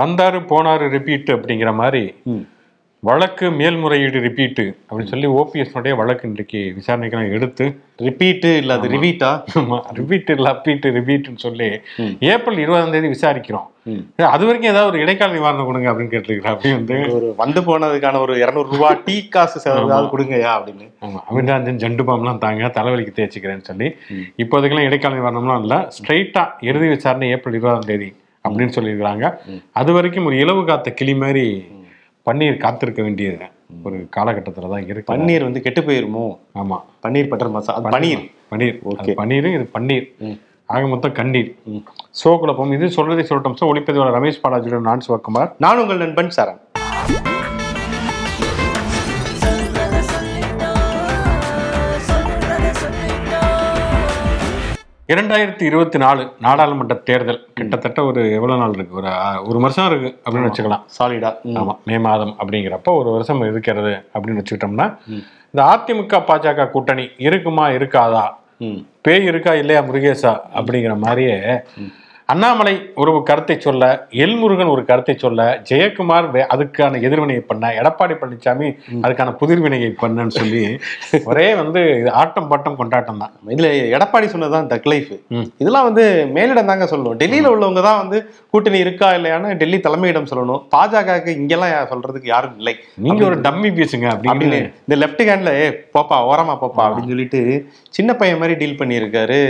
வந்தாரு போனாரு ரிப்பீட் அப்படிங்கிற மாதிரி. வழக்கு மேல்முறையீடு ரிப்பீட்டு அப்படின்னு சொல்லி ஓபிஎஸ் உடைய வழக்கு இன்றைக்கு விசாரணைக்கெல்லாம் எடுத்து ரிப்பீட்டு இல்ல அது ரிவீட்டா ரிப்பீட்டு லப்பீட்டு ரிப்பீட்டுன்னு சொல்லி. ஏப்ரல் இருபதாம் தேதி விசாரிக்கிறோம். அது வரைக்கும் ஏதாவது ஒரு இடைக்கால நிவாரணம் கொடுங்க அப்படின்னு கேட்டிருக்கிறேன் அப்படி வந்து ஒரு வந்து போனதுக்கான ஒரு இருநூறு ரூபா டீ காசு செலவாவது கொடுங்கயா அப்படின்னு ஆமா அமிர்தாஞ்சன் ஜண்டு பாம்லாம் தாங்க தலைவலிக்கு தேய்ச்சிக்கிறேன்னு சொல்லி. இப்போதைக்கெல்லாம் இடைக்கால நிவாரணம்லாம் இல்லை ஸ்ட்ரைட்டா இறுதி விசாரணை ஏப்ரல் இருபதாம் தேதி அப்படின்னு சொல்லியிருக்கிறாங்க. அது வரைக்கும் ஒரு இலவு காத்த கிளி மாதிரி பன்னீர் காத்திருக்க வேண்டியது ஒரு காலகட்டத்துல தான் இருக்கு. பன்னீர் வந்து கெட்டு போயிருமோ? ஆமா. பன்னீர் பட்டர் மசாலா பன்னீர் பன்னீர். அது பன்னீர் இது பன்னீர். ஆக மொத்தம் கண்ணீர். சோ குழப்பம் இது சொல்றதை சொல்லட்டும். சார் ஒளிப்பதிவாளர் ரமேஷ் பாலாஜியுடன் நான் சிவகுமார் நான் உங்கள் நண்பன் சரண். இரண்டாயிரத்தி இருபத்தி நாலு நாடாளுமன்ற தேர்தல் கிட்டத்தட்ட ஒரு எவ்வளவு நாள் இருக்கு? ஒரு ஒரு வருஷம் இருக்கு அப்படின்னு வச்சுக்கலாம். சாலிடா ஆமா. மே மாதம் அப்படிங்கிறப்ப ஒரு வருஷம் இருக்கிறது அப்படின்னு வச்சுக்கிட்டோம்னா. இந்த அதிமுக பாஜக கூட்டணி இருக்குமா இருக்காதா? பேய் இருக்கா இல்லையா முருகேசா அப்படிங்கிற மாதிரியே அண்ணாமலை ஒரு கருத்தை சொல்ல எல்முருகன் ஒரு கருத்தை சொல்ல ஜெயக்குமார் அதுக்கான எதிர்வினையை பண்ண எடப்பாடி பழனிசாமி அதுக்கான புதிர்வினையை பண்ணன்னு சொல்லி ஒரே வந்து ஆட்டம் பாட்டம் கொண்டாட்டம் தான். இதுல எடப்பாடி சொன்னதுதான் தக் லைஃப். இதெல்லாம் வந்து மேலிடம் தாங்க சொல்லணும். டெல்லியில உள்ளவங்க தான் வந்து கூட்டணி இருக்கா இல்லையான்னு டெல்லி தலைமையிடம் சொல்லணும். பாஜகவுக்கு இங்கெல்லாம் சொல்றதுக்கு யாரும் இல்லை. நீங்க ஒரு டம்மி பேசுங்க அப்படின்னு. இந்த லெஃப்ட் ஹேண்ட்ல போப்பா ஓரமா போப்பா அப்படின்னு சொல்லிட்டு சின்ன பையன் மாதிரி டீல் பண்ணியிருக்காரு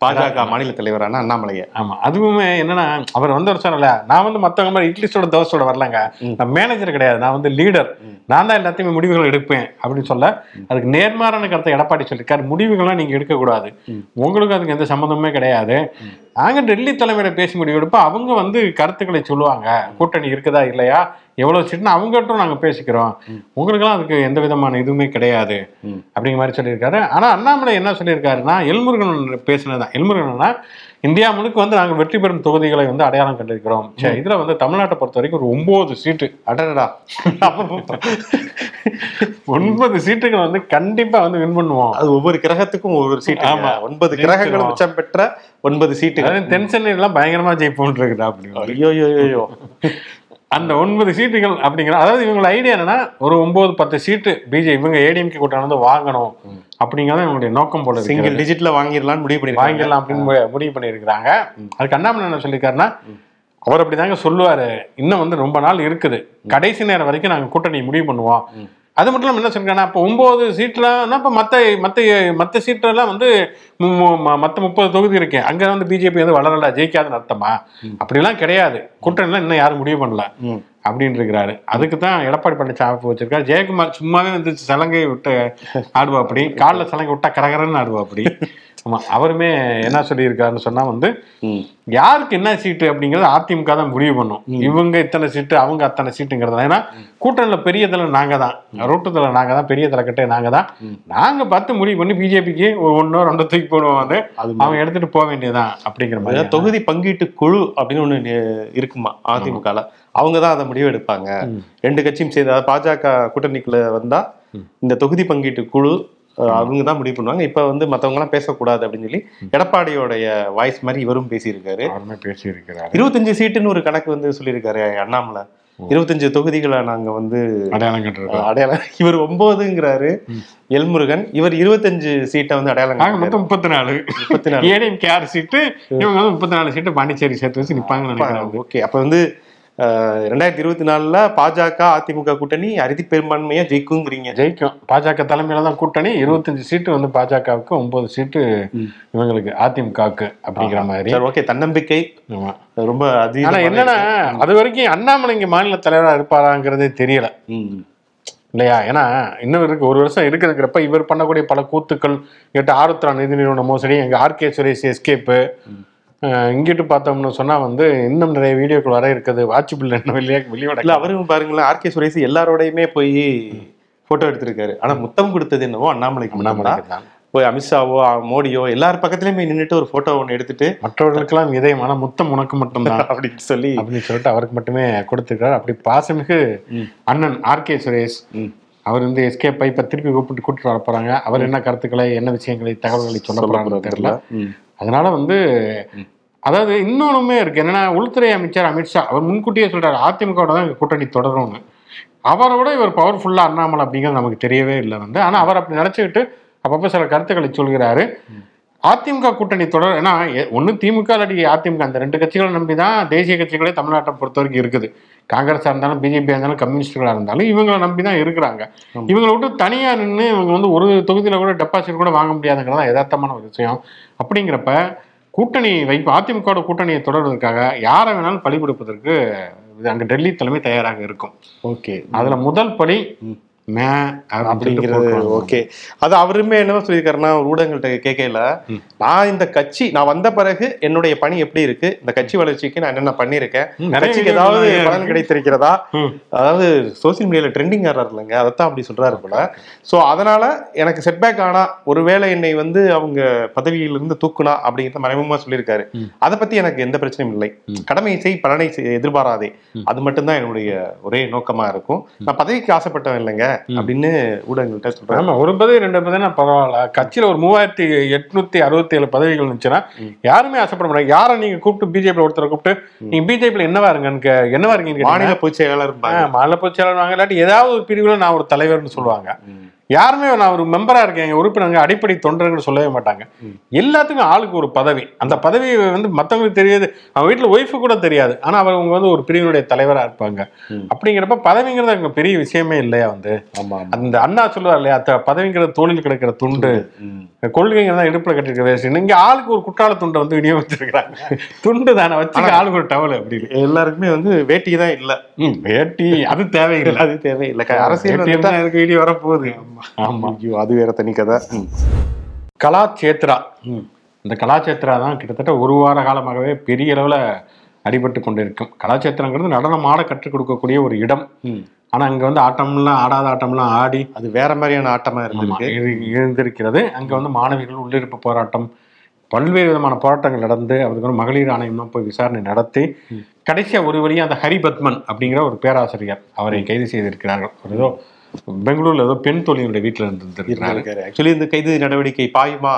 பாஜக மாநில தலைவரான அண்ணாமலைய. ஆமா. அதுவுமே என்னன்னா அவர் வந்து ஒரு சொன்னல நான் வந்து மத்தவங்க மாதிரி இட்லிஸோட தோசையோட வரலங்க. நான் மேனேஜர் கிடையாது. நான் வந்து லீடர். நான் தான் எல்லாத்தையுமே முடிவுகள் எடுப்பேன் அப்படின்னு சொல்ல அதுக்கு நேர்மாறான கருத்தை எடப்பாடி சொல்லியிருக்காரு. முடிவுகள்லாம் நீங்க எடுக்கக்கூடாது. ம். உங்களுக்கு அதுக்கு எந்த சம்மந்தமே கிடையாது. நாங்க டெல்லி தலைமையில பேசி முடிவு எடுப்போம் அவங்க வந்து கருத்துக்களை சொல்லுவாங்க. கூட்டணி இருக்குதா இல்லையா? எவ்வளவு சீட்னு அவங்ககிட்ட நாங்க பேசிக்கிறோம். உங்களுக்கெல்லாம் அதுக்கு எந்த விதமான இதுவுமே கிடையாது. அப்படிங்கிற மாதிரி சொல்லியிருக்காரு. ஆனா அண்ணாமலை என்ன சொல்லியிருக்காருன்னா எல்முருகன் பேசினதுதான். எல்முருகன்னா இந்தியா முழுக்க வந்து நாங்க வெற்றி பெறும் தொகுதிகளை வந்து அடையாளம் கண்டிருக்கிறோம். சரி, இதுல வந்து தமிழ்நாட்டை பொறுத்த வரைக்கும் ஒரு ஒன்பது சீட்டு. அடடா ஒன்பது சீட்டுகள் வந்து கண்டிப்பா வந்து வின் பண்ணுவோம். அது ஒவ்வொரு கிரகத்துக்கும் ஒவ்வொரு சீட்டு. ஆமா. ஒன்பது கிரகங்களும் உச்சம் பெற்ற ஒன்பது சீட்டுகள். அதாவது தென் சென்னையிலாம் பயங்கரமா ஜெயிப்போம் இருக்குதா அப்படி ஐயோ ஐயோ, ஐயோ அந்த ஒன்பது சீட்டுகள் அப்படிங்கிற அதாவது இவங்களோட ஐடியா என்னன்னா ஒரு ஒன்பது பத்து சீட்டு பிஜே இவங்க ஏடிஎம்கே கூட்டம் வந்து வாங்கணும் அப்படிங்கிறத இவங்களுடைய நோக்கம் போல சிங்கிள் டிஜிட்ல வாங்கிடலாம்னு முடிவு பண்ணிருக்காங்க வாங்கிடலாம் அப்படின்னு முடிவு பண்ணியிருக்கிறாங்க. அதுக்கு அண்ணாமலை என்ன சொல்லியிருக்காருன்னா அவர் அப்படிதாங்க சொல்லுவாரு. இன்னும் வந்து ரொம்ப நாள் இருக்குது. கடைசி நேரம் வரைக்கும் நாங்க கூட்டணி முடிவு பண்ணுவோம். அது மட்டும் இல்லாமல் என்ன சொல்லிருக்காங்கன்னா இப்போ ஒன்பது சீட்லாம் இப்போ மற்ற மற்ற மற்ற சீட்டெல்லாம் வந்து மு- மு- ம- மத்த முப்பது தொகுதி இருக்கு அங்க வந்து பிஜேபி வந்து வளரல ஜெயிக்காதுன்னு அர்த்தமா? அப்படிலாம் கிடையாது. கூட்டணிலாம் இன்னும் யாரும் முடிவு பண்ணல. அப்படின்னு இருக்கிறாரு அதுக்கு தான் எடப்பாடி பழனிசாமி வச்சிருக்காரு. ஜெயக்குமார் சும்மாவே வந்து சலங்கை விட்டு ஆடுவா அப்படி காலில் சலங்கை விட்டா கரகரன்னு ஆடுவா அப்படி ஆமா அவருமே என்ன சொல்லியிருக்காருன்னு சொன்னா வந்து. யாருக்கு என்ன சீட்டு அப்படிங்கறது அதிமுக தான் முடிவு பண்ணும். இவங்க இத்தனை சீட்டு அவங்க அத்தனை சீட்டுங்கிறது. ஏன்னா கூட்டணியில பெரிய தலை நாங்க தான் ரூட்டு தலை நாங்க தான் பெரிய தலைக்கட்டே நாங்க தான் நாங்க பார்த்து முடிவு பண்ணி பிஜேபிக்கு ஒன்னோ ரெண்டோ தூக்கி போடுவோம் வந்து அவங்க எடுத்துட்டு போக வேண்டியதுதான் அப்படிங்கிற மாதிரி. தொகுதி பங்கீட்டு குழு அப்படின்னு நி- இருக்குமா அதிமுகல? அவங்க தான் அதை முடிவு எடுப்பாங்க. ரெண்டு கட்சியும் சேர்ந்து பாஜக கூட்டணிக்குள்ள வந்தா இந்த தொகுதி பங்கீட்டு குழு அவங்க தான் முடிவு பண்ணுவாங்க. இப்ப வந்து மத்தவங்க எல்லாம் பேசக்கூடாது அப்படின்னு சொல்லி எடப்பாடியோடைய வாய்ஸ் மாதிரி இவரும் பேசியிருக்காரு. அவருமே பேசி இருக்கிறாரு இருபத்தஞ்சு சீட்டுன்னு ஒரு கணக்கு வந்து சொல்லியிருக்காரு அண்ணாமலை. இருபத்தஞ்சு தொகுதிகளை நாங்க வந்து அடையாளம் கண்டிருக்கோம் அடையாளம். இவர் ஒன்பதுங்கிறாரு எல்முருகன் இவர் இருபத்தஞ்சு சீட்டை வந்து அடையாளம் நாங்க மொத்தம் முப்பத்தி நாலு முப்பத்தி நாலு ஏடிஎம்கே ஆறு சீட்டு இவங்க வந்து முப்பத்தி நாலு சீட்டு பாண்டிச்சேரி சேர்த்து வச்சு நினைக்கிறாங்க ஓகே. அப்ப வந்து ரெண்டாயிரத்தி இருபத்தி நாலுல பாஜக அதிமுக கூட்டணி அறுதி பெரும்பான்மையா ஜெயிக்குங்கிறீங்க. ஜெயிக்கும். பாஜக தலைமையில தான் கூட்டணி இருபத்தஞ்சு சீட்டு வந்து பாஜகவுக்கு ஒன்பது சீட்டு இவங்களுக்கு அதிமுகவுக்கு அப்படிங்கிற மாதிரி. சரி ஓகே. தன்னம்பிக்கை. ரொம்ப ஆனா அதிகமான என்னன்னா அது வரைக்கும் அண்ணாமலை இங்க மாநில தலைவரா இருப்பாராங்கிறதே தெரியல. இல்லையா? ஏன்னா இன்னும் இருக்கு ஒரு வருஷம் இருக்குதுங்கிறப்ப இவர் பண்ணக்கூடிய பல கூத்துக்கள் இங்கிட்ட ஆருத்ரா நிதி நிறுவன மோசடி எங்க ஆர்கே சுரேஷ் எஸ்கேப்பு இங்கிட்டு பார்த்தோம்னு சொன்னா வந்து இன்னும் நிறைய வீடியோக்கள் வர இருக்குது. வாட்சிபிள் என்ன வெளியே இல்ல வெளியோட அவரும் பாருங்களேன் ஆர்கே சுரேஷ் எல்லாரோடையுமே போய் போட்டோ எடுத்திருக்காரு. ஆனா முத்தம் கொடுத்தது என்னவோ அண்ணாமலைக்கு தான். போய் அமித்ஷாவோ மோடியோ எல்லார் பக்கத்துலயும் போய் நின்னுட்டு ஒரு போட்டோ ஒன்னு எடுத்துட்டு மற்றவர்களுக்கெல்லாம் இதயம் ஆனா முத்தம் உனக்கு மட்டும்தான். அப்படின்னு சொல்லி அப்படின்னு சொல்லிட்டு அவருக்கு மட்டுமே கொடுத்திருக்காரு. அப்படி பாசமிகு. அண்ணன் ஆர்கே சுரேஷ். அவர் வந்து எஸ்கேப் இப்ப திருப்பி கூப்பிட்டு கூட்டிட்டு வர போறாங்க. அவர் என்ன கருத்துக்களை என்ன விஷயங்களை தகவல்களை சொல்ல போறாங்கன்னு தெரியல. அதனால வந்து அதாவது இன்னொன்றுமே இருக்கு. என்னன்னா உள்துறை அமைச்சர் அமித்ஷா அவர் முன்கூட்டியே சொல்றாரு அதிமுக தான் கூட்டணி தொடரும்னு. அவரை விட இவர் பவர்ஃபுல்லா அண்ணாமலை அப்படிங்கிறது நமக்கு தெரியவே இல்லை வந்து. ஆனா அவர் அப்படி நினைச்சுக்கிட்டு அப்பப்போ சில கருத்துக்களை சொல்கிறாரு. அதிமுக கூட்டணி தொடர் ஏன்னா ஒண்ணு திமுக இல்லாட்டி அதிமுக அந்த ரெண்டு கட்சிகளை நம்பி தான் தேசிய கட்சிகளே தமிழ்நாட்டை பொறுத்த வரைக்கும் இருக்குது. காங்கிரஸா இருந்தாலும் பிஜேபியா இருந்தாலும் கம்யூனிஸ்டுகளா இருந்தாலும் இவங்களை நம்பி தான் இருக்கிறாங்க இவங்களை விட்டு தனியா நின்று இவங்க வந்து ஒரு தொகுதியில கூட டெபாசிட் கூட வாங்க முடியாதுங்கிறது தான் யதார்த்தமான ஒரு விஷயம். அப்படிங்கிறப்ப கூட்டணி வைப்பு அதிமுக கூட்டணியை தொடர்வதற்காக யாரை வேணாலும் பழி கொடுப்பதற்கு அங்க டெல்லி தலைமை தயாராக இருக்கும். ஓகே. அதுல முதல் படி மே அப்படிங்கிறது ஓகே. அது அவருமே என்ன சொல்லியிருக்காருன்னா ஊடகங்கள்ட்ட கேட்கல நான் இந்த கட்சி நான் வந்த பிறகு என்னுடைய பணி எப்படி இருக்கு? இந்த கட்சி வளர்ச்சிக்கு நான் என்னென்ன பண்ணியிருக்கேன்? கட்சிக்கு ஏதாவது பலன் கிடைத்திருக்கிறதா. அதாவது சோசியல் மீடியால ட்ரெண்டிங் ஆறாரு இல்லைங்க அதைத்தான் அப்படி சொல்றாரு போல. சோ அதனால எனக்கு செட்பேக் ஆனா ஒருவேளை என்னை வந்து அவங்க பதவியிலிருந்து தூக்குனா அப்படிங்கிறத மறைமுகமா சொல்லியிருக்காரு. அதை பத்தி எனக்கு எந்த பிரச்சனையும் இல்லை. கடமை செய் பலனை செய், எதிர்பாராதே. அது மட்டும்தான் என்னுடைய ஒரே நோக்கமா இருக்கும். நான் பதவிக்கு ஆசைப்பட்டவன் இல்லைங்க. அப்படின்னு ஊடகங்கள்ட்ட சொல்றாரு ஆமா ஒரு பதவி ரெண்டு பதவினா பரவாயில்ல. கட்சியில ஒரு மூவாயிரத்தி எட்நூத்தி அறுபத்தி ஏழு பதவிகள் இருந்துச்சுன்னா யாருமே ஆசைப்பட மாட்டாங்க. யாரை நீங்க கூப்பிட்டு பிஜேபி ஒருத்தரை கூப்பிட்டு நீங்க பிஜேபியில என்னவா இருங்கன்னு என்னவா இருக்கீங்கன்னு மாநில பொதுச் செயலாளர் மாநில பொதுச் செயலாளர் இல்லாட்டி ஏதாவது ஒரு பிரிவுல நான் ஒரு தலைவர்னு சொல்லுவாங்க. யாருமே நான் ஒரு மெம்பரா இருக்கேன் எங்க உறுப்பினருங்க அடிப்படை தொண்டர்கள் சொல்லவே மாட்டாங்க. எல்லாத்துக்கும் ஆளுக்கு ஒரு பதவி. அந்த பதவி வந்து மத்தவங்களுக்கு தெரியாது. அவன் வீட்டுல ஒய்ஃபு கூட தெரியாது. ஆனா அவங்க வந்து ஒரு பிரிவினுடைய தலைவரா இருப்பாங்க. அப்படிங்கிறப்ப பதவிங்கிறது அங்க பெரிய விஷயமே இல்லையா வந்து. அந்த அண்ணா சொல்லுவார் இல்லையா த- பதவிங்கிறது தோளில் கிடக்கிற துண்டு. ம். கொள்கைங்க தான் இடுப்புல கட்டிருக்க வேஸ்ட் இங்க ஆளுக்கு ஒரு குற்றால துண்டை வந்து விநியோகிச்சிருக்காங்க துண்டு தானே வச்சுக்க ஆளுக்கு ஒரு டவல் அப்படின்னு எல்லாருக்குமே வந்து வேட்டி தான் இல்ல. வேட்டி அது தேவையில்லை. அது தேவையில்லை. அரசியல் எனக்கு வீடியோ வரப்போகுது. ஆமா. ஐயோ, அது வேற தனி கதை. கலாச்சேத்ரா. இந்த கலாச்சேத்ரா தான் கிட்டத்தட்ட ஒரு வார காலமாகவே பெரிய அளவுல அடிபட்டு கொண்டிருக்கும். கலாச்சேத்திரங்கிறது நடனம் ஆட கற்றுக் கொடுக்கக்கூடிய ஒரு இடம். ம். ஆனா அங்க வந்து ஆட்டம்லாம் ஆடாத ஆட்டம்லாம் ஆடி அது வேற மாதிரியான ஆட்டமா ஆமா, இருந்திருக்கு. இரு- இருந்திருக்கிறது அங்க வந்து மாணவிகள் உள்ளிருப்பு போராட்டம் பல்வேறு விதமான போராட்டங்கள் நடந்து அதுக்கப்புறம் மகளிர் ஆணையம்லாம் போய் விசாரணை நடத்தி கடைசியா ஒரு வழியா அந்த ஹரிபத்மன் அப்படிங்கிற ஒரு பேராசிரியர் அவரை கைது செய்திருக்கிறார்கள். ஒரு ஏதோ பெங்களூர்ல ஏதோ பெண் தோழியினுடைய வீட்டுல இருந்திருக்கிறாரு. ஆக்சுவலி இந்த கைது நடவடிக்கை பாயுமா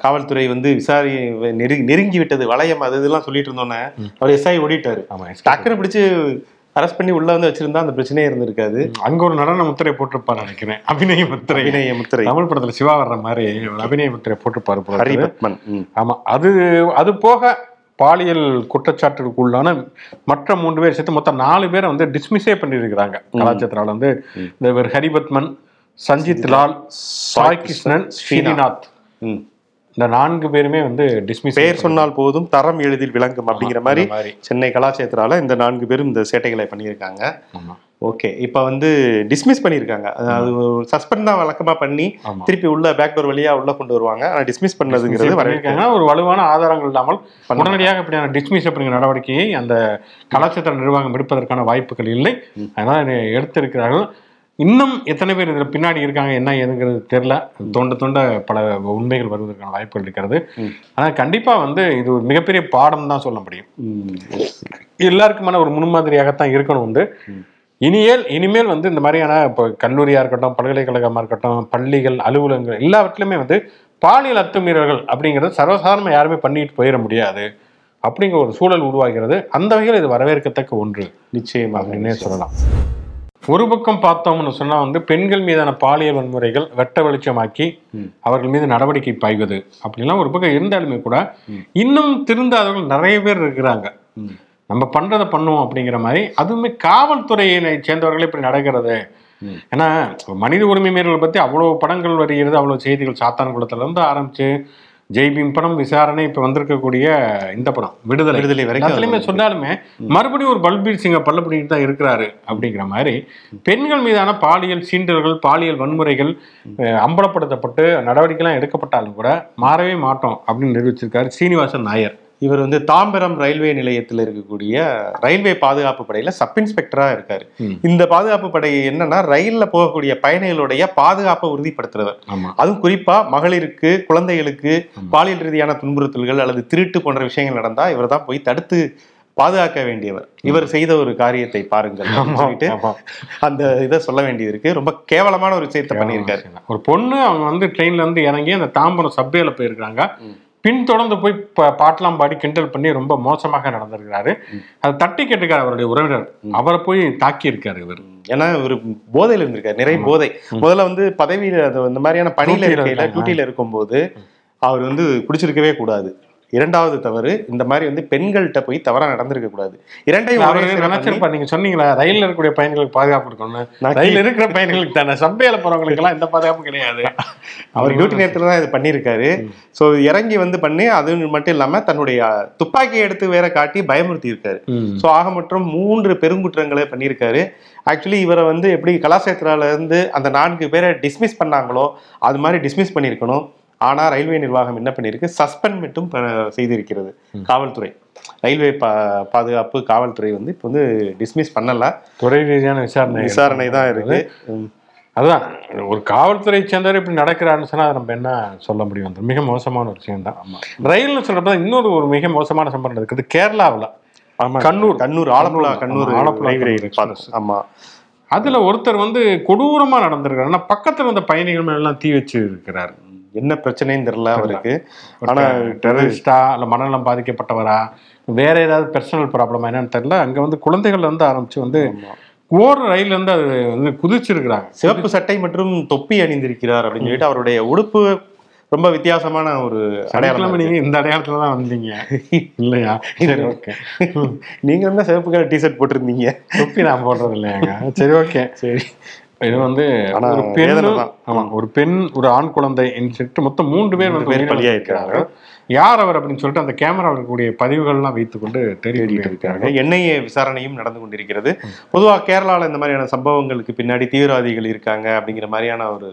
காவல்துறை வந்து விசாரி நெருங்கி நெருங்கி விட்டது வளையம் அது இதெல்லாம் சொல்லிட்டு இருந்தோன்னே அவர் எஸ்ஐ ஓடிட்டாரு. ஆமா டக்குன்னு பிடிச்சு அரெஸ்ட் பண்ணி உள்ள வந்து வச்சிருந்தா அந்த பிரச்சனையே இருந்திருக்காது. அங்க ஒரு நடன முத்திரை போட்டிருப்பாரு நினைக்கிறேன். அபிநய முத்திரை. அபிநய முத்திரை. தமிழ் படத்துல சிவா வர்ற மாதிரி அபிநய முத்திரை போட்டிருப்பாரு ம். ஆமா அது அது போக பாலியல் குற்றச்சாட்டுக்குள்ளான மற்ற மூன்று பேர் சேர்த்து மொத்தம் நாலு பேரை வந்து டிஸ்மிஸே பண்ணியிருக்கிறாங்க. கலாச்சாரத்தில் வந்து இந்த இவர் ஹரிபத்மன் சஞ்சித் லால் சாய் கிருஷ்ணன் ஸ்ரீநாத். இந்த நான்கு பேருமே வந்து டிஸ்மிஸ் பெயர் சொன்னால் போதும் தரம் எளிதில் விளங்கும் அப்படிங்கிற மாதிரி. சென்னை கலாச்சேத்திரால இந்த நான்கு பேரும் இந்த சேட்டைகளை பண்ணியிருக்காங்க. ஓகே இப்போ வந்து டிஸ்மிஸ் பண்ணியிருக்காங்க. அது சஸ்பெண்ட் தான் வழக்கமா பண்ணி. திருப்பி உள்ள பேக் டோர் வழியா உள்ள கொண்டு வருவாங்க. ஆனா டிஸ்மிஸ் பண்ணதுங்கிறது வரவேற்க பண்ணியிருக்காங்க ஒரு வலுவான ஆதாரங்கள் இல்லாமல் உடனடியாக இப்படியான டிஸ்மிஸ் அப்படிங்கிற நடவடிக்கையை அந்த கலாச்சார நிர்வாகம் எடுப்பதற்கான வாய்ப்புகள் இல்லை. அதனால எடுத்திருக்கிறார்கள். இன்னும் எத்தனை பேர் இதில் பின்னாடி இருக்காங்க என்ன ஏதுங்கிறது தெரியல. தோண்ட தோண்ட பல உண்மைகள் வருவதற்கான வாய்ப்புகள் இருக்கிறது. ஆனால் கண்டிப்பாக வந்து இது ஒரு மிகப்பெரிய பாடம் தான் சொல்ல முடியும். எல்லாருக்குமான ஒரு முன்மாதிரியாகத்தான் இருக்கணும் வந்து இனியேல் இனிமேல் வந்து இந்த மாதிரியான இப்போ கல்லூரியா இருக்கட்டும் பல்கலைக்கழகமா இருக்கட்டும் பள்ளிகள் அலுவலகங்கள் எல்லாவற்றிலுமே வந்து பாலியல் அத்துமீறல்கள் அப்படிங்கிறது சர்வசாதாரணமா யாருமே பண்ணிட்டு போயிட முடியாது அப்படிங்கிற ஒரு சூழல் உருவாகிறது. அந்த வகையில் இது வரவேற்கத்தக்க ஒன்று. நிச்சயமாக. சொல்லலாம். ஒரு பக்கம் பார்த்தோம்னு சொன்னா வந்து பெண்கள் மீதான பாலியல் வன்முறைகள் வெட்ட வெளிச்சமாக்கி அவர்கள் மீது நடவடிக்கை பாய்வது அப்படிலாம் ஒரு பக்கம் இருந்தாலுமே கூட இன்னும் திருந்தாதவர்கள் நிறைய பேர் இருக்கிறாங்க. நம்ம பண்றதை பண்ணுவோம் அப்படிங்கிற மாதிரி அதுவுமே காவல்துறையினை சேர்ந்தவர்களே இப்படி நடக்கிறது. ஏன்னா மனித உரிமை மீறல்களை பத்தி அவ்வளவு படங்கள் வருகிறது அவ்வளவு செய்திகள் சாத்தான் குளத்துல இருந்து ஆரம்பிச்சு ஜெய்பீம் படம் விசாரணை இப்ப வந்திருக்கக்கூடிய இந்த படம் விடுதலை. விடுதலை வரைக்கும் எல்லாத்துலயுமே சொன்னாலுமே மறுபடியும் ஒரு பல்பீர் சிங்க பல்ல தான் இருக்கிறாரு அப்படிங்கிற மாதிரி பெண்கள் மீதான பாலியல் சீண்டல்கள் பாலியல் வன்முறைகள் அம்பலப்படுத்தப்பட்டு நடவடிக்கைலாம் எடுக்கப்பட்டாலும் கூட மாறவே மாட்டோம் அப்படின்னு நிரூபிச்சிருக்காரு சீனிவாசன் நாயர். இவர் வந்து தாம்பரம் ரயில்வே நிலையத்தில் இருக்கக்கூடிய ரயில்வே பாதுகாப்பு படையில சப் இன்ஸ்பெக்டரா இருக்காரு. இந்த பாதுகாப்பு படை என்னன்னா ரயில்ல போகக்கூடிய பயணிகளுடைய பாதுகாப்பை உறுதிப்படுத்துறவர். அதுவும் குறிப்பா மகளிருக்கு குழந்தைகளுக்கு பாலியல் ரீதியான துன்புறுத்தல்கள் அல்லது திருட்டு போன்ற விஷயங்கள் நடந்தா இவர் தான் போய் தடுத்து பாதுகாக்க வேண்டியவர். இவர் செய்த ஒரு காரியத்தை பாருங்கள் சொல்லிட்டு. அந்த இதை சொல்ல வேண்டியது இருக்கு. ரொம்ப கேவலமான ஒரு விஷயத்தை பண்ணியிருக்காரு. ஒரு பொண்ணு அவங்க வந்து ட்ரெயின்ல இருந்து இறங்கி அந்த தாம்பரம் சப்வேல போயிருக்காங்க. பின்தொடர்ந்து போய் ப- பாட்டெல்லாம் பாடி கிண்டல் பண்ணி ரொம்ப மோசமாக நடந்திருக்கிறாரு. அதை தட்டி கேட்டிருக்காரு அவருடைய உறவினர். அவரை போய் தாக்கி இருக்காரு இவர் ஏன்னா ஒரு போதையில இருந்திருக்காரு. நிறைய போதை. முதல்ல வந்து பதவியில அது இந்த மாதிரியான பணியில இருக்கையில. டியூட்டியில இருக்கும்போது அவர் வந்து குடிச்சிருக்கவே கூடாது. இரண்டாவது தவறு இந்த மாதிரி வந்து பெண்கள்கிட்ட போய் தவறா நடந்திருக்க கூடாது. இரண்டையும் நினைச்சிருப்பா நீங்க சொன்னீங்களா ரயில்ல இருக்கக்கூடிய பயணிகளுக்கு பாதுகாப்பு இருக்கணும் நான் ரயில் இருக்கிற பயணிகளுக்கு தானே சம்பையில போறவங்களுக்கு எல்லாம் எந்த பாதுகாப்பும் கிடையாது. அவர் டியூட்டி நேரத்துல தான் இது பண்ணியிருக்காரு. ஸோ இறங்கி வந்து பண்ணி அது மட்டும் இல்லாம தன்னுடைய துப்பாக்கியை எடுத்து வேற காட்டி பயமுறுத்தி இருக்காரு. ஸோ ஆக மொத்தம் மூன்று பெருங்குற்றங்களை பண்ணியிருக்காரு. ஆக்சுவலி இவரை வந்து எப்படி கலாசேத்ரால இருந்து அந்த நான்கு பேரை டிஸ்மிஸ் பண்ணாங்களோ அது மாதிரி டிஸ்மிஸ் பண்ணியிருக்கணும். ஆனா ரயில்வே நிர்வாகம் என்ன பண்ணியிருக்கு? சஸ்பெண்ட் மட்டும் செய்திருக்கிறது. காவல்துறை. ரயில்வே பா பாதுகாப்பு காவல்துறை வந்து இப்போ வந்து டிஸ்மிஸ் பண்ணல. துறை ரீதியான விசாரணை விசாரணை தான் இருக்கு. அதுதான். ஒரு காவல்துறை சேர்ந்தவர் இப்படி நடக்கிறாருன்னு சொன்னா அதை நம்ம என்ன சொல்ல முடியும்? அது மிக மோசமான ஒரு விஷயம் தான் ரயில்னு சொல்றப்ப இன்னொரு ஒரு மிக மோசமான சம்பவம் நடக்குது. கேரளாவுல. கண்ணூர். கண்ணூர் ஆலப்புழா கண்ணூர் ஆலப்புழா ரயில்வே கண்ணூர் பாதை. ஆமா. அதுல ஒருத்தர் வந்து கொடூரமா நடந்திருக்காரு ஆனா பக்கத்துல வந்த பயணிகள் எல்லாம் தீ வச்சு இருக்கிறார் என்ன பிரச்சனைன்னு தெரியல அவருக்கு. ஆனா டெரரிஸ்டா இல்ல மனநலம் பாதிக்கப்பட்டவரா? வேற ஏதாவது பர்சனல் ப்ராப்ளமா என்னன்னு தெரியல. அங்க வந்து குழந்தைகள்ல இருந்து ஆரம்பிச்சு வந்து ஓடுற ரயில்ல இருந்து அது வந்து குதிச்சிருக்கிறாங்க. சிவப்பு சட்டை மற்றும் தொப்பி அணிந்திருக்கிறார் அப்படின்னு சொல்லிட்டு அவருடைய உடுப்பு ரொம்ப வித்தியாசமான ஒரு அடையாளம் நீங்க இந்த அடையாளத்துல தான் வந்தீங்க. இல்லையா? சரி ஓகே நீங்க என்ன சிவப்பு கலர் டிஷர்ட் போட்டிருந்தீங்க. தொப்பி நான் போடுறது இல்லையாங்க? சரி ஓகே சரி. இது வந்து ஒரு பெண். ஆமா ஒரு பெண் ஒரு ஆண் குழந்தை சொல்லிட்டு மொத்தம் மூன்று பேர் வந்து. இருக்கிறாங்க. யார் அவர் அப்படின்னு சொல்லிட்டு அந்த கேமராவில் இருக்கக்கூடிய பதிவுகள்லாம் வைத்துக்கொண்டு தேடிட்டு இருக்காங்க இருக்காங்க என்ஐஏ விசாரணையும் நடந்து கொண்டிருக்கிறது பொதுவா கேரளால இந்த மாதிரியான சம்பவங்களுக்கு பின்னாடி தீவிரவாதிகள் இருக்காங்க அப்படிங்கிற மாதிரியான ஒரு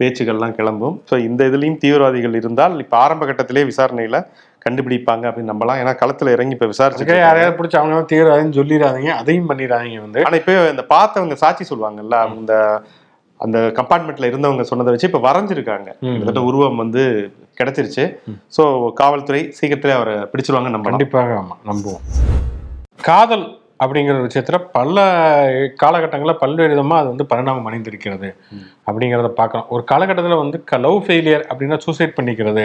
பேச்சுகள்லாம் கிளம்பும் ஸோ இந்த இதுலயும் தீவிரவாதிகள் இருந்தால் இப்ப ஆரம்ப கட்டத்திலே விசாரணையில கண்டுபிடிப்பாங்க அப்படின்னு நம்பலாம். ஏன்னா களத்துல இறங்கி இப்ப விசாரிச்சு யாரையாவது பிடிச்சி அவங்க தான் தீவிரவாதின்னு சொல்லிடாதீங்க அதையும் பண்ணிடாதீங்க வந்து. ஆனா இப்ப இந்த பார்த்தவங்க சாட்சி சொல்லுவாங்கல்ல அந்த அந்த கம்பார்ட்மெண்ட்ல இருந்தவங்க சொன்னதை வச்சு இப்ப வரைஞ்சிருக்காங்க. கிட்டத்தட்ட உருவம் வந்து கிடைச்சிருச்சு. சோ காவல்துறை சீக்கிரத்திலே அவரை பிடிச்சிருவாங்க நம்ம கண்டிப்பாக ஆமா. நம்புவோம். காதல் அப்படிங்கிற விஷயத்துல பல காலகட்டங்களில் பல்வேறு விதமா அது வந்து பரிணாமம் அடைந்திருக்கிறது. அப்படிங்கிறத பார்க்கலாம் ஒரு காலகட்டத்தில் வந்து லவ் ஃபெயிலியர் அப்படின்னா சூசைட் பண்ணிக்கிறது.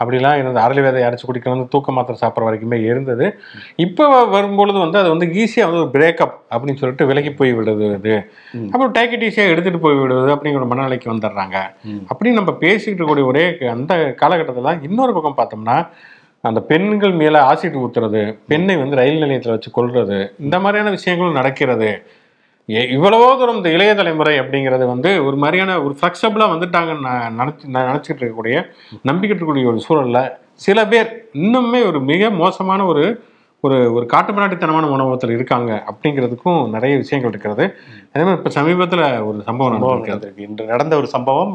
அப்படிலாம் இருந்தது அரளி விதை அரைச்சு குடிக்கிறது வந்து தூக்க மாத்திரை சாப்பிட்ற வரைக்குமே இருந்தது. இப்போ வரும்பொழுது வந்து அது வந்து ஈஸியாக வந்து ஒரு பிரேக்கப் அப்படின்னு சொல்லிட்டு விலகி போய் விடுவது அப்புறம் டேக் இட் ஈஸியாக எடுத்துகிட்டு போய் விடுவது அப்படிங்கிற மனநிலைக்கு வந்துடுறாங்க. அப்படின்னு நம்ம பேசிக்கிட்டு இருக்கக்கூடிய ஒரே அந்த காலகட்டத்தில் இன்னொரு பக்கம் பார்த்தோம்னா அந்த பெண்கள் மேலே ஆசிட் ஊத்துறது பெண்ணை வந்து ரயில் நிலையத்தில் வச்சு கொல்றது இந்த மாதிரியான விஷயங்களும் நடக்கிறது. இவ்வளவோ தூரம் இந்த இளைய தலைமுறை அப்படிங்கிறது வந்து ஒரு மாதிரியான ஒரு ஃப்ளெக்சபிளாக வந்துட்டாங்கன்னு நான் நினச்சி நான் நினச்சிக்கிட்டு இருக்கக்கூடிய நம்பிக்கிட்டு இருக்கக்கூடிய ஒரு சூழல்ல சில பேர் இன்னுமே ஒரு மிக மோசமான ஒரு ஒரு ஒரு காட்டுமிராட்டித்தனமான உணவகத்தில் இருக்காங்க அப்படிங்கிறதுக்கும் நிறைய விஷயங்கள் இருக்கிறது. அதே மாதிரி இப்போ சமீபத்தில் ஒரு சம்பவம் நடந்திருக்கு. இன்று நடந்த ஒரு சம்பவம்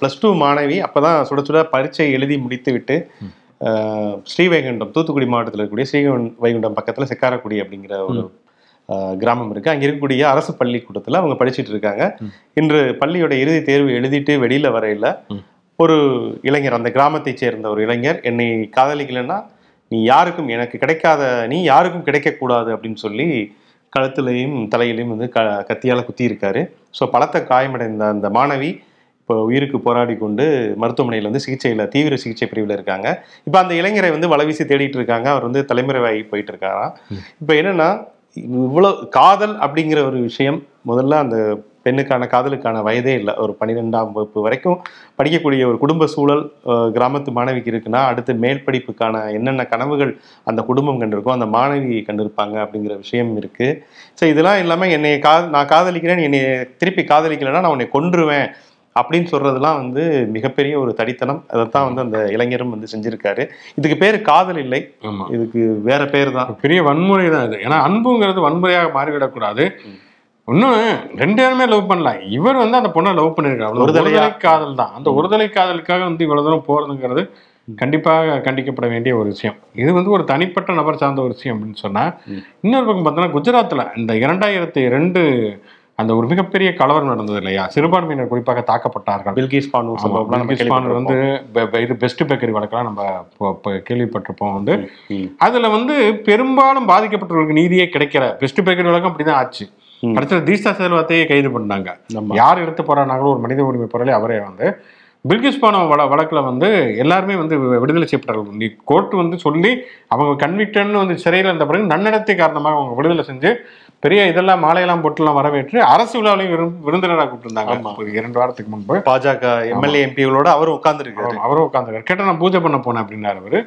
பிளஸ் டூ மாணவி அப்பதான் சுட சுட பரீட்சை எழுதி முடித்து விட்டு ஸ்ரீவைகுண்டம் தூத்துக்குடி மாவட்டத்தில் இருக்கக்கூடிய ஸ்ரீவைகுண்டம் வைகுண்டம் பக்கத்துல செக்காரக்குடி அப்படிங்கிற ஒரு கிராமம் இருக்கு. அங்க இருக்கக்கூடிய அரசு பள்ளிக்கூடத்துல அவங்க படிச்சிட்டு இருக்காங்க. இன்று பள்ளியோட இறுதி தேர்வு எழுதிட்டு வெளியில வரையில ஒரு இளைஞர் அந்த கிராமத்தைச் சேர்ந்த ஒரு இளைஞர் என்னை காதலிக்கலைன்னா நீ யாருக்கும் எனக்கு கிடைக்காத நீ யாருக்கும் கிடைக்கக்கூடாது அப்படின்னு சொல்லி கழுத்துலையும் தலையிலையும் வந்து க கத்தியால் குத்தி இருக்காரு ஸோ பலத்த காயமடைந்த அந்த மாணவி இப்போ உயிருக்கு போராடி கொண்டு மருத்துவமனையில் வந்து சிகிச்சையில் தீவிர சிகிச்சை பிரிவில் இருக்காங்க. இப்போ அந்த இளைஞரை வந்து வலைவீசி தேடிட்டு இருக்காங்க. அவர் வந்து தலைமறைவாகி போயிட்டு இருக்காராம். இப்போ என்னன்னா இவ்வளோ காதல் அப்படிங்கிற ஒரு விஷயம் முதல்ல அந்த பெண்ணுக்கான காதலுக்கான வயதே இல்லை. ஒரு பன்னிரெண்டாம் வகுப்பு வரைக்கும் படிக்கக்கூடிய ஒரு குடும்ப சூழல் கிராமத்து மாணவிக்கு இருக்குன்னா அடுத்து மேல் படிப்புக்கான என்னென்ன கனவுகள் அந்த குடும்பம் கண்டிருக்கோ அந்த மாணவி கண்டிருப்பாங்க அப்படிங்கிற விஷயம் இருக்கு. ஸோ இதெல்லாம் இல்லாமல் என்னை கா நான் காதலிக்கிறேன் என்னை திருப்பி காதலிக்கலைன்னா நான் உன்னை கொன்றுவேன். அப்படின்னு சொல்றதெல்லாம் வந்து மிகப்பெரிய ஒரு தடித்தனம். அதைத்தான் வந்து அந்த இளைஞரும் வந்து செஞ்சிருக்காரு. இதுக்கு பேர் காதல் இல்லை. இதுக்கு வேற பேர் தான். பெரிய வன்முறை தான் இது. ஏன்னா அன்புங்கிறது வன்முறையாக மாறிவிடக்கூடாது. இன்னும் ரெண்டு பேருமே லவ் பண்ணலாம். இவர் வந்து அந்த பொண்ணை லவ் ஒருதலையா? ஒருதலை காதல் தான். அந்த ஒருதலை காதலுக்காக வந்து இவ்வளவு தூரம் போறதுங்கிறது கண்டிப்பாக கண்டிக்கப்பட வேண்டிய ஒரு விஷயம். இது வந்து ஒரு தனிப்பட்ட நபர் சார்ந்த ஒரு விஷயம் அப்படின்னு சொன்னா இன்னொரு பக்கம் பார்த்தோன்னா குஜராத்தில் இந்த இரண்டாயிரத்தி ரெண்டு அந்த ஒரு மிகப்பெரிய கலவரம் நடந்தது இல்லையா? சிறுபான்மையினர் குறிப்பாக தாக்கப்பட்டார்கள். பில்கிஸ் பானு ஆமா, சம்பவம்லாம் நம்ம பில்கிஸ் பானு வந்து இது பெஸ்ட் பேக்கரி வழக்கெல்லாம் நம்ம கேள்விப்பட்டிருப்போம் வந்து. அதுல வந்து பெரும்பாலும் பாதிக்கப்பட்டவர்களுக்கு நீதியே கிடைக்கல. பெஸ்ட் பேக்கரி வழக்கம் அப்படிதான் ஆச்சு. அடுத்தது தீஸ்தா செல்வத்தையே கைது பண்ணாங்க. யார் எடுத்து போறாங்களோ ஒரு மனித உரிமை பொருளை அவரே வந்து. பில்கிஸ் பானோ வழ வழக்கில் வந்து எல்லாருமே வந்து விடுதலை செய்யப்பட்டார்கள். நீ கோர்ட் வந்து சொல்லி அவங்க கன்விக்டன்னு வந்து சிறையில் இருந்த பிறகு நன்னடத்தை காரணமாக அவங்க விடுதலை செஞ்சு பெரிய இதெல்லாம் மாலையெல்லாம் போட்டுலாம் வரவேற்று அரசு விழாவிலையும் விருந்தினராக கூப்பிட்டுருந்தாங்க. ஒரு இரண்டு வாரத்துக்கு முன்பு. பாஜக எம்எல்ஏ எம்பிகளோட அவர்- அவரும் உட்காந்துருக்காரு கேட்டால் நான் பூஜை பண்ண போனேன் அப்படின்னாரு அவரு.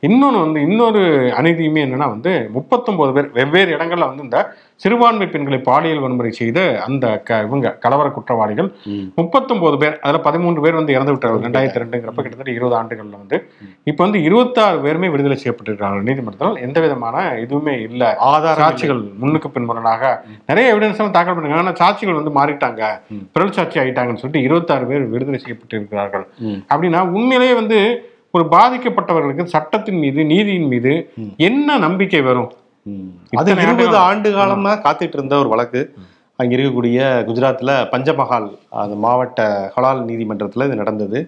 இன்னொன்று வந்து இன்னொரு அநீதியுமே என்னன்னா வந்து முப்பத்தொன்பது பேர் வெவ்வேறு இடங்கள்ல வந்து இந்த சிறுபான்மை பெண்களை பாலியல் வன்முறை செய்த அந்த க இவங்க கலவர குற்றவாளிகள் முப்பத்தொன்பது பேர் அதுல பதிமூன்று பேர் வந்து இறந்து விட்டார்கள். ரெண்டாயிரத்தி ரெண்டுங்கிறப்ப கிட்டத்தட்ட இருபது ஆண்டுகள்ல வந்து இப்போ வந்து இருபத்தாறு பேருமே விடுதலை செய்யப்பட்டிருக்கிறார்கள் நீதிமன்றத்தில் எந்த விதமான இதுவுமே இல்லை. ஆதார சாட்சிகள் முன்னுக்கு பின்முரணாக நிறைய எவிடன்ஸ் எல்லாம் தாக்கல் பண்ணிருக்காங்க ஆனா சாட்சிகள் வந்து மாறிட்டாங்க. பிறல் சாட்சி ஆயிட்டாங்கன்னு சொல்லிட்டு இருபத்தாறு பேர் விடுதலை செய்யப்பட்டு இருக்கிறார்கள் ம். அப்படின்னா உண்மையிலேயே வந்து ஒரு பாதிக்கப்பட்டவர்களுக்கு சட்டத்தின் மீது நீதியின் மீது. என்ன நம்பிக்கை வரும்? அது இருபது. ஆண்டு காலமா காத்துட்டு இருந்த ஒரு வழக்கு. அங்க இருக்கக்கூடிய குஜராத்ல பஞ்சமஹால் அந்த மாவட்ட ஹலால் நீதிமன்றத்துல இது நடந்தது.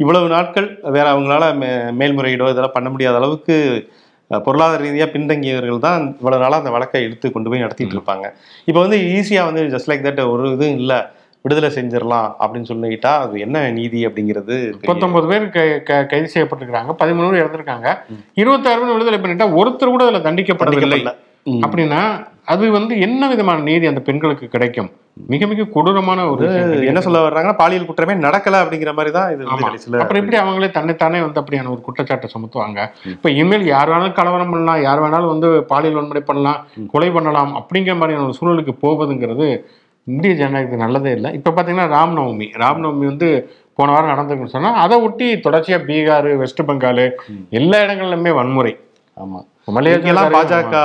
இவ்வளவு நாட்கள் வேற அவங்களால மே- மேல்முறையீடோ இதெல்லாம் பண்ண முடியாத அளவுக்கு பொருளாதார ரீதியா பின்தங்கியவர்கள் தான் இவ்வளவு நாளா அந்த வழக்கை இழுத்து கொண்டு போய் நடத்திட்டு இருப்பாங்க. இப்போ வந்து ஈஸியா வந்து ஜஸ்ட் லைக் தட் ஒரு இதுவும் இல்ல விடுதலை செஞ்சிடலாம் அப்படின்னு சொல்லிக்கிட்டா அது என்ன நீதி அப்படிங்கிறது தெரியல. முப்பத்தொன்பது பேர் கைது செய்யப்பட்டிருக்காங்க பதிமூணு பேர் இறந்திருக்காங்க. இருபத்தாறு பேர் விடுதலை பண்ணிட்டா ஒருத்தர் கூட அதுல தண்டிக்கப்படவில்லை. அப்படின்னா அது வந்து என்ன விதமான நீதி அந்த பெண்களுக்கு கிடைக்கும்? மிக மிக கொடூரமான ஒரு. என்ன சொல்ல வர்றாங்கன்னா பாலியல் குற்றமே நடக்கல அப்படிங்கிற மாதிரி தான் இது அப்புறம் எப்படி அவங்களே தன்னைத்தானே வந்து அப்படியான ஒரு குற்றச்சாட்டை சுமத்துவாங்க? இப்ப இனிமேல் யார் வேணாலும் கலவரம் பண்ணலாம் யார் வேணாலும் வந்து பாலியல் வன்முறை பண்ணலாம் கொலை பண்ணலாம் அப்படிங்கிற மாதிரியான ஒரு சூழலுக்கு போவதுங்கிறது இந்திய ஜனநாயகத்துக்கு நல்லதே இல்லை. இப்ப பாத்தீங்கன்னா ராம்நவமி. ராம்நவமி வந்து போன வாரம் நடந்திருக்குன்னு சொன்னா அதை ஒட்டி தொடர்ச்சியா பீகார் வெஸ்ட் பெங்கால் எல்லா இடங்கள்லுமே வன்முறை. ஆமா. மலையாள எங்கெல்லாம் பாஜக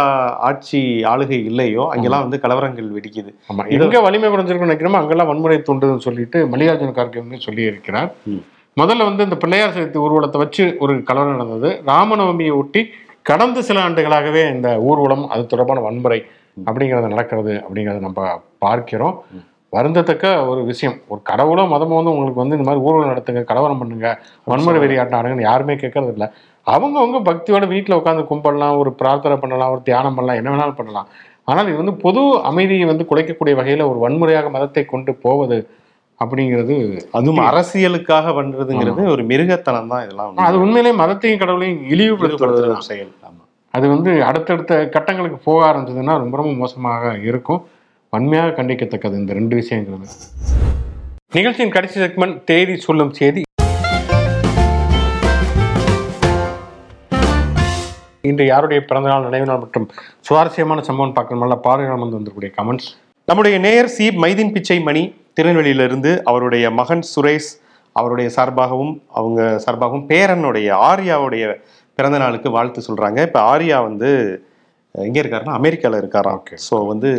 ஆட்சி ஆளுகை இல்லையோ அங்கெல்லாம் வந்து கலவரங்கள் வெடிக்குது. ஆமா எங்க வலிமை குறைஞ்சிருக்குன்னு நினைக்கிறோமோ அங்கெல்லாம் வன்முறை தூண்டுதுன்னு சொல்லிட்டு மல்லிகார்ஜுன கார்கே வந்து சொல்லி இருக்கிறார் ம். முதல்ல வந்து இந்த பிள்ளையார் சதுர்த்தி ஊர்வலத்தை வச்சு ஒரு கலவரம் நடந்தது. ராமநவமியை ஒட்டி கடந்த சில ஆண்டுகளாகவே இந்த ஊர்வலம் அது தொடர்பான வன்முறை அப்படிங்கிறது நடக்கிறது அப்படிங்கிறத நம்ம பார்க்கிறோம். வருந்தத்தக்க ஒரு விஷயம். ஒரு கடவுளோ மதமோ வந்து உங்களுக்கு வந்து இந்த மாதிரி ஊர்வலம் நடத்துங்க கலவரம் பண்ணுங்க வன்முறை வெறியாட்டம் ஆடுங்கன்னு யாருமே கேட்கறது இல்லை அவங்கவங்க பக்தியோட வீட்டில் உட்காந்து கும்பிடலாம் ஒரு பிரார்த்தனை பண்ணலாம் ஒரு தியானம் பண்ணலாம் என்ன வேணாலும் பண்ணலாம். ஆனால் இது வந்து பொது அமைதியை வந்து குலைக்கக்கூடிய வகையில் ஒரு வன்முறையாக மதத்தை கொண்டு போவது அப்படிங்கிறது அதுவும் அரசியலுக்காக பண்றதுங்கிறது ஒரு மிருகத்தனம் தான் இதெல்லாம். அது உண்மையிலேயே மதத்தையும் கடவுளையும் இழிவுபடுத்துவது ஈடுபடுத்துற ஒரு செயல். அது வந்து அடுத்தடுத்த கட்டங்களுக்கு போக ஆரம்பிச்சதுன்னா ரொம்ப ரொம்ப மோசமாக இருக்கும். வன்மையாக கண்டிக்கத்தக்கது இந்த ரெண்டு விஷயங்களுமே. நிகழ்ச்சியின் கடைசி செக்மெண்ட் தேதி சொல்லும் செய்தி இன்று யாருடைய பிறந்தநாள் நினைவு நாள் மற்றும் சுவாரஸ்யமான சம்பவம் பார்க்கணும்ல பார்வையாளர் வந்து வந்திருக்கக்கூடிய கமெண்ட்ஸ் நம்முடைய நேயர் சி. மைதீன் பிச்சை மணி திருநெல்வேலியிலிருந்து அவருடைய மகன் சுரேஷ் அவருடைய சார்பாகவும் அவங்க சார்பாகவும் பேரனுடைய ஆர்யாவுடைய பிறந்த நாளுக்கு வாழ்த்து சொல்றாங்க. இப்ப ஆர்யா வந்து எங்க இருக்காருன்னா அமெரிக்கால இருக்காராம். ஸோ வந்து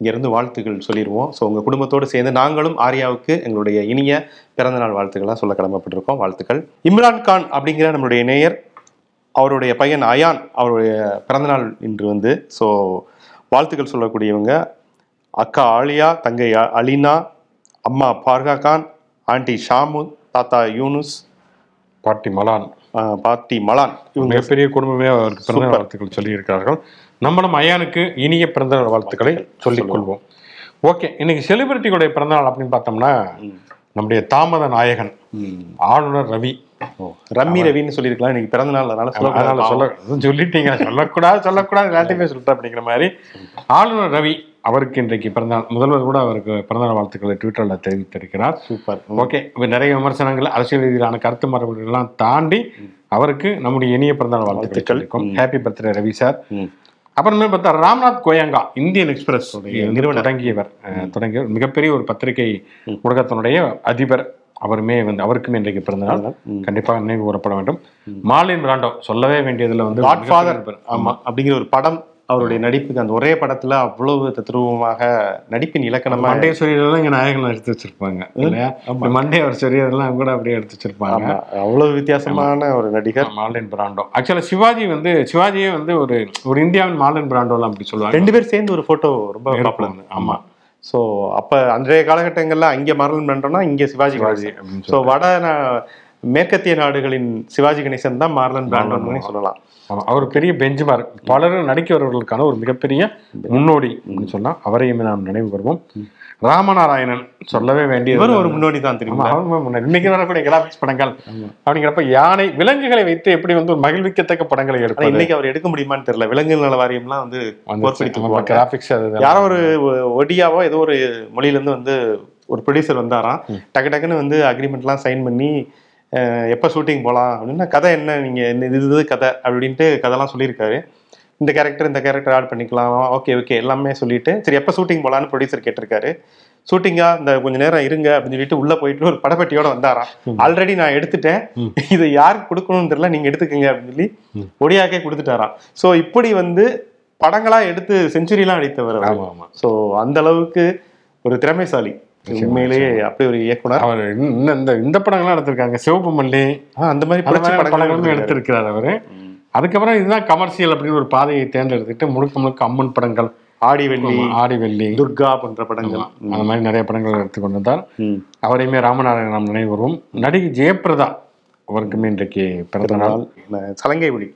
இங்கிருந்து வாழ்த்துக்கள் சொல்லிடுவோம் ஸோ உங்க குடும்பத்தோடு சேர்ந்து நாங்களும் ஆர்யாவுக்கு எங்களுடைய இனிய பிறந்தநாள் வாழ்த்துக்கள்லாம் சொல்ல கடமைப்பட்டிருக்கோம் வாழ்த்துக்கள். இம்ரான் கான் அப்படிங்கிற நம்மளுடைய நேயர் அவருடைய பையன் அயான் அவருடைய பிறந்தநாள் இன்று வந்து ஸோ வாழ்த்துக்கள் சொல்லக்கூடியவங்க. அக்கா ஆலியா தங்கை அலினா அம்மா பார்கா கான் ஆண்டி ஷாமு தாத்தா யூனுஸ் பாட்டி மலான். பாட்டி மலான். இவங்க மிகப்பெரிய குடும்பமே அவருக்கு பிறந்த. வாழ்த்துக்கள் சொல்லி இருக்கிறார்கள் நம்மளும் ஐயானுக்கு இனிய பிறந்த வாழ்த்துக்களை சொல்லிக் கொள்வோம் ஓகே இன்னைக்கு செலிபிரிட்டிகளுடைய பிறந்தநாள் அப்படின்னு பார்த்தோம்னா நம்முடைய தாமத நாயகன். ஆளுநர் ரவி. ரம்மி ரவின்னு சொல்லியிருக்கலாம். இன்னைக்கு பிறந்த நாள். அதனால சொல்ல சொல்ல சொல்லிட்டீங்க. சொல்லக்கூடாது சொல்லக்கூடாது. எல்லாத்தையுமே சொல்லிட்டேன் அப்படிங்கிற மாதிரி. ஆளுநர் ரவி அவருக்கு இன்றைக்கு பிறந்தநாள் முதல்வர் கூட அவருக்கு பிறந்தநாள் வாழ்த்துக்களை ட்விட்டரில் தெரிவித்திருக்கிறார். சூப்பர். ஓகே நிறைய விமர்சனங்கள் அரசியல் ரீதியிலான கருத்து மரபுகள் எல்லாம் தாண்டி அவருக்கு நம்முடைய இனிய பிறந்தநாள் வாழ்த்துக்கள். Happy birthday Ravi sir. அப்புறமே பார்த்தா ராம்நாத் கோயங்கா இந்தியன் எக்ஸ்பிரஸ். நிறுவனம் தொடங்கியவர். தொடங்கியவர். மிகப்பெரிய ஒரு பத்திரிகை ஊடகத்தினுடைய அதிபர். அவருமே வந்து அவருக்குமே இன்றைக்கு பிறந்தநாள். கண்டிப்பாக நினைவு கூறப்பட வேண்டும். மார்லின் பிராண்டோ சொல்லவே வேண்டியதுல வந்து காட் ஃபாதர் மிகப்பெரிய ஒரு- ஆமா. அப்படிங்கிற ஒரு படம் அவருடைய நடிப்புக்கு அந்த ஒரே படத்துல அவ்வளவு தத்ரூபமாக நடிப்பின் இலக்கணமா மண்டே சொரியதெல்லாம் இங்க நாயகன் எடுத்து வச்சிருப்பாங்க. இல்லையா? மண்டே அவர் சொரியதெல்லாம் கூட அப்படியே எடுத்து வச்சிருப்பாங்க. அவ்வளவு வித்தியாசமான ஒரு நடிகர். மார்லின் பிராண்டோ ஆக்சுவலா சிவாஜி வந்து சிவாஜியே வந்து ஒரு ஒரு இந்தியாவின் மார்லின் பிராண்டோலாம் அப்படி சொல்லுவாங்க. ரெண்டு பேர் சேர்ந்து ஒரு போட்டோ ரொம்ப ஆமா. சோ அப்ப அன்றைய காலகட்டங்கள்ல அங்க மரலன் பண்றோம்னா இங்க சிவாஜி சிவாஜி ஸோ வட மேற்கத்திய நாடுகளின் சிவாஜி கணேசன் தான் மார்லன் பிராண்டோன்னு சொல்லலாம். அவர் பெரிய பெஞ்ச்மார்க் பலரும் நடிக்கிறவர்களுக்கான ஒரு மிகப்பெரிய முன்னோடி சொன்னா அவரையுமே நாம் நினைவு கூறுவோம் ராமநாராயணன் சொல்லவே வேண்டியது இவரும் ஒரு முன்னோடி தான் தெரியுமா. இன்னைக்கு வரக்கூடிய கிராபிக்ஸ் படங்கள் அப்படிங்கிறப்ப யானை விலங்குகளை வைத்து எப்படி வந்து ஒரு மகிழ்விக்கத்தக்க படங்களை எடுப்பது? இன்னைக்கு அவர் எடுக்க முடியுமான்னு தெரியல. விலங்கு நல வாரியம்லாம் வந்து கிராபிக்ஸ் அது யாரோ ஒரு ஒடியாவோ ஏதோ ஒரு மொழியில இருந்து வந்து ஒரு ப்ரொடியூசர் வந்தாராம். டக்கு டக்குன்னு வந்து அக்ரிமெண்ட்லாம் சைன் பண்ணி எப்ப ஷூட்டிங் போலாம் அப்படின்னா கதை என்ன நீங்க இந்த இது இது கதை அப்படின்ட்டு கதைலாம் சொல்லியிருக்காரு. இந்த கேரக்டர் இந்த கேரக்டர் ஆட் பண்ணிக்கலாம். ஓகே ஓகே எல்லாமே சொல்லிட்டு சரி எப்போ ஷூட்டிங் போலான்னு ப்ரொடியூசர் கேட்டிருக்காரு. ஷூட்டிங்கா இந்த கொஞ்ச நேரம் இருங்க அப்படின்னு சொல்லிட்டு உள்ள போயிட்டு ஒரு படப்பட்டியோட வந்தாராம். ஆல்ரெடி நான் எடுத்துட்டேன். இதை யாருக்கு கொடுக்கணும்னு தெரியல நீங்க எடுத்துக்கங்க அப்படின்னு சொல்லி ஒடியாக்கே கொடுத்துட்டாராம். ஸோ இப்படி வந்து படங்களா எடுத்து செஞ்சுரிலாம் அடித்தவர் ஸோ அந்த அளவுக்கு ஒரு திறமைசாலி. உண்மையிலேயே அப்படி ஒரு இயக்குனர். அவர் இந்த இந்த படங்கள்லாம் எடுத்திருக்காங்க. சிவப்பு மல்லி அந்த மாதிரி படங்களும். எடுத்திருக்கிறார் அவரு. அதுக்கப்புறம் இதுதான் கமர்ஷியல் அப்படின்னு ஒரு பாதையை தேர்ந்தெடுத்துட்டு முழுக்க முழுக்க அம்மன் படங்கள் ஆடி வெள்ளி ஆடி வெள்ளி துர்கா போன்ற படங்கள். அந்த மாதிரி நிறைய படங்கள் எடுத்துக்கொண்டு வந்தார். அவரையுமே ராமநாராயணன் நாம் நினைவுறுவோம் நடிகை ஜெயபிரதா அவருக்குமே இன்றைக்கு பிறந்த நாள். சலங்கை ஒளி.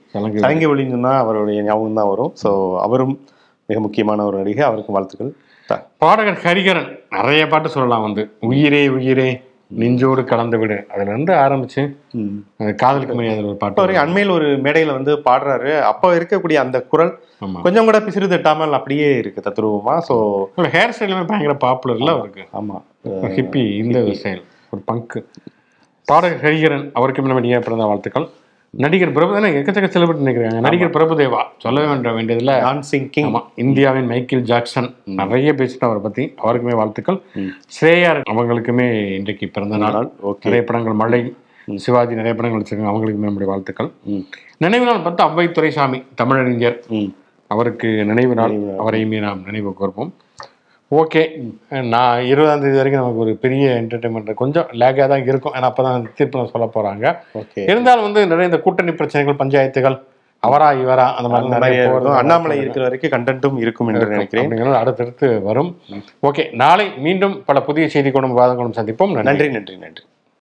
சலங்கை ஒளின்னு சொன்னா அவருடைய ஞாபகம் தான் வரும். ஸோ அவரும் மிக முக்கியமான ஒரு நடிகை. அவருக்கும் வாழ்த்துக்கள். பாடகர் ஹரிகரன் நிறைய பாட்டு சொல்லலாம் வந்து. உயிரே உயிரே. நெஞ்சோடு கலந்து விடு. அதுல இருந்து ஆரம்பிச்சு காதலுக்கு மரியாதை ஒரு பாட்டு வரைக்கும் அண்மையில் ஒரு மேடையில வந்து பாடுறாரு. அப்போ இருக்கக்கூடிய அந்த குரல் கொஞ்சம் கூட பிசிறு தட்டாமல் அப்படியே இருக்கு தத்ரூபமா. ஸோ ஹேர் ஸ்டைலுமே பயங்கர பாப்புலர்ல அவருக்கு ஆமா ஹிப்பி இந்த ஸ்டைல் ஒரு பங்கு பாடகர் ஹரிகரன் அவருக்கு முன்னாடியே பிறந்த வாழ்த்துக்கள். நடிகர் பிரபுதேவா எக்கச்சக்க செலிபிரிட்டி நினைக்கிறாங்க நடிகர் பிரபுதேவா சொல்லவே வேண்ட வேண்டியதுல டான்சிங் கிங் இந்தியாவின் மைக்கேல் ஜாக்சன் நிறைய பேசிட்டு அவரை பத்தி. அவருக்குமே வாழ்த்துக்கள். ஸ்ரேயா அவங்களுக்குமே இன்றைக்கு பிறந்த நாள். ஓகே. நிறைய படங்கள் மழை சிவாஜி நிறைய படங்கள் வச்சிருக்காங்க. அவங்களுக்குமே நம்முடைய வாழ்த்துக்கள். நினைவு நாள் பார்த்தா அவ்வை துரைசாமி தமிழறிஞர். அவருக்கு நினைவு நாள். அவரையுமே நாம் நினைவு கூர்ப்போம் ஓகே நான் இருபதாம் தேதி வரைக்கும் நமக்கு ஒரு பெரிய என்டர்டைன்மெண்ட் கொஞ்சம் லேக்காக தான் இருக்கும். ஏன்னா அப்போ தான் தீர்ப்பு சொல்ல போகிறாங்க ஓகே இருந்தாலும் வந்து நிறைய இந்த கூட்டணி பிரச்சனைகள் பஞ்சாயத்துகள் அவரா இவரா அந்த மாதிரி நிறைய. அண்ணாமலை இருக்கிற வரைக்கும் கண்டென்ட்டும் இருக்கும் என்று நினைக்கிறேன். அடுத்தடுத்து வரும். ஓகே நாளை மீண்டும் பல புதிய செய்தி கொண்டும் வாதங்களும் சந்திப்போம் நன்றி நன்றி நன்றி.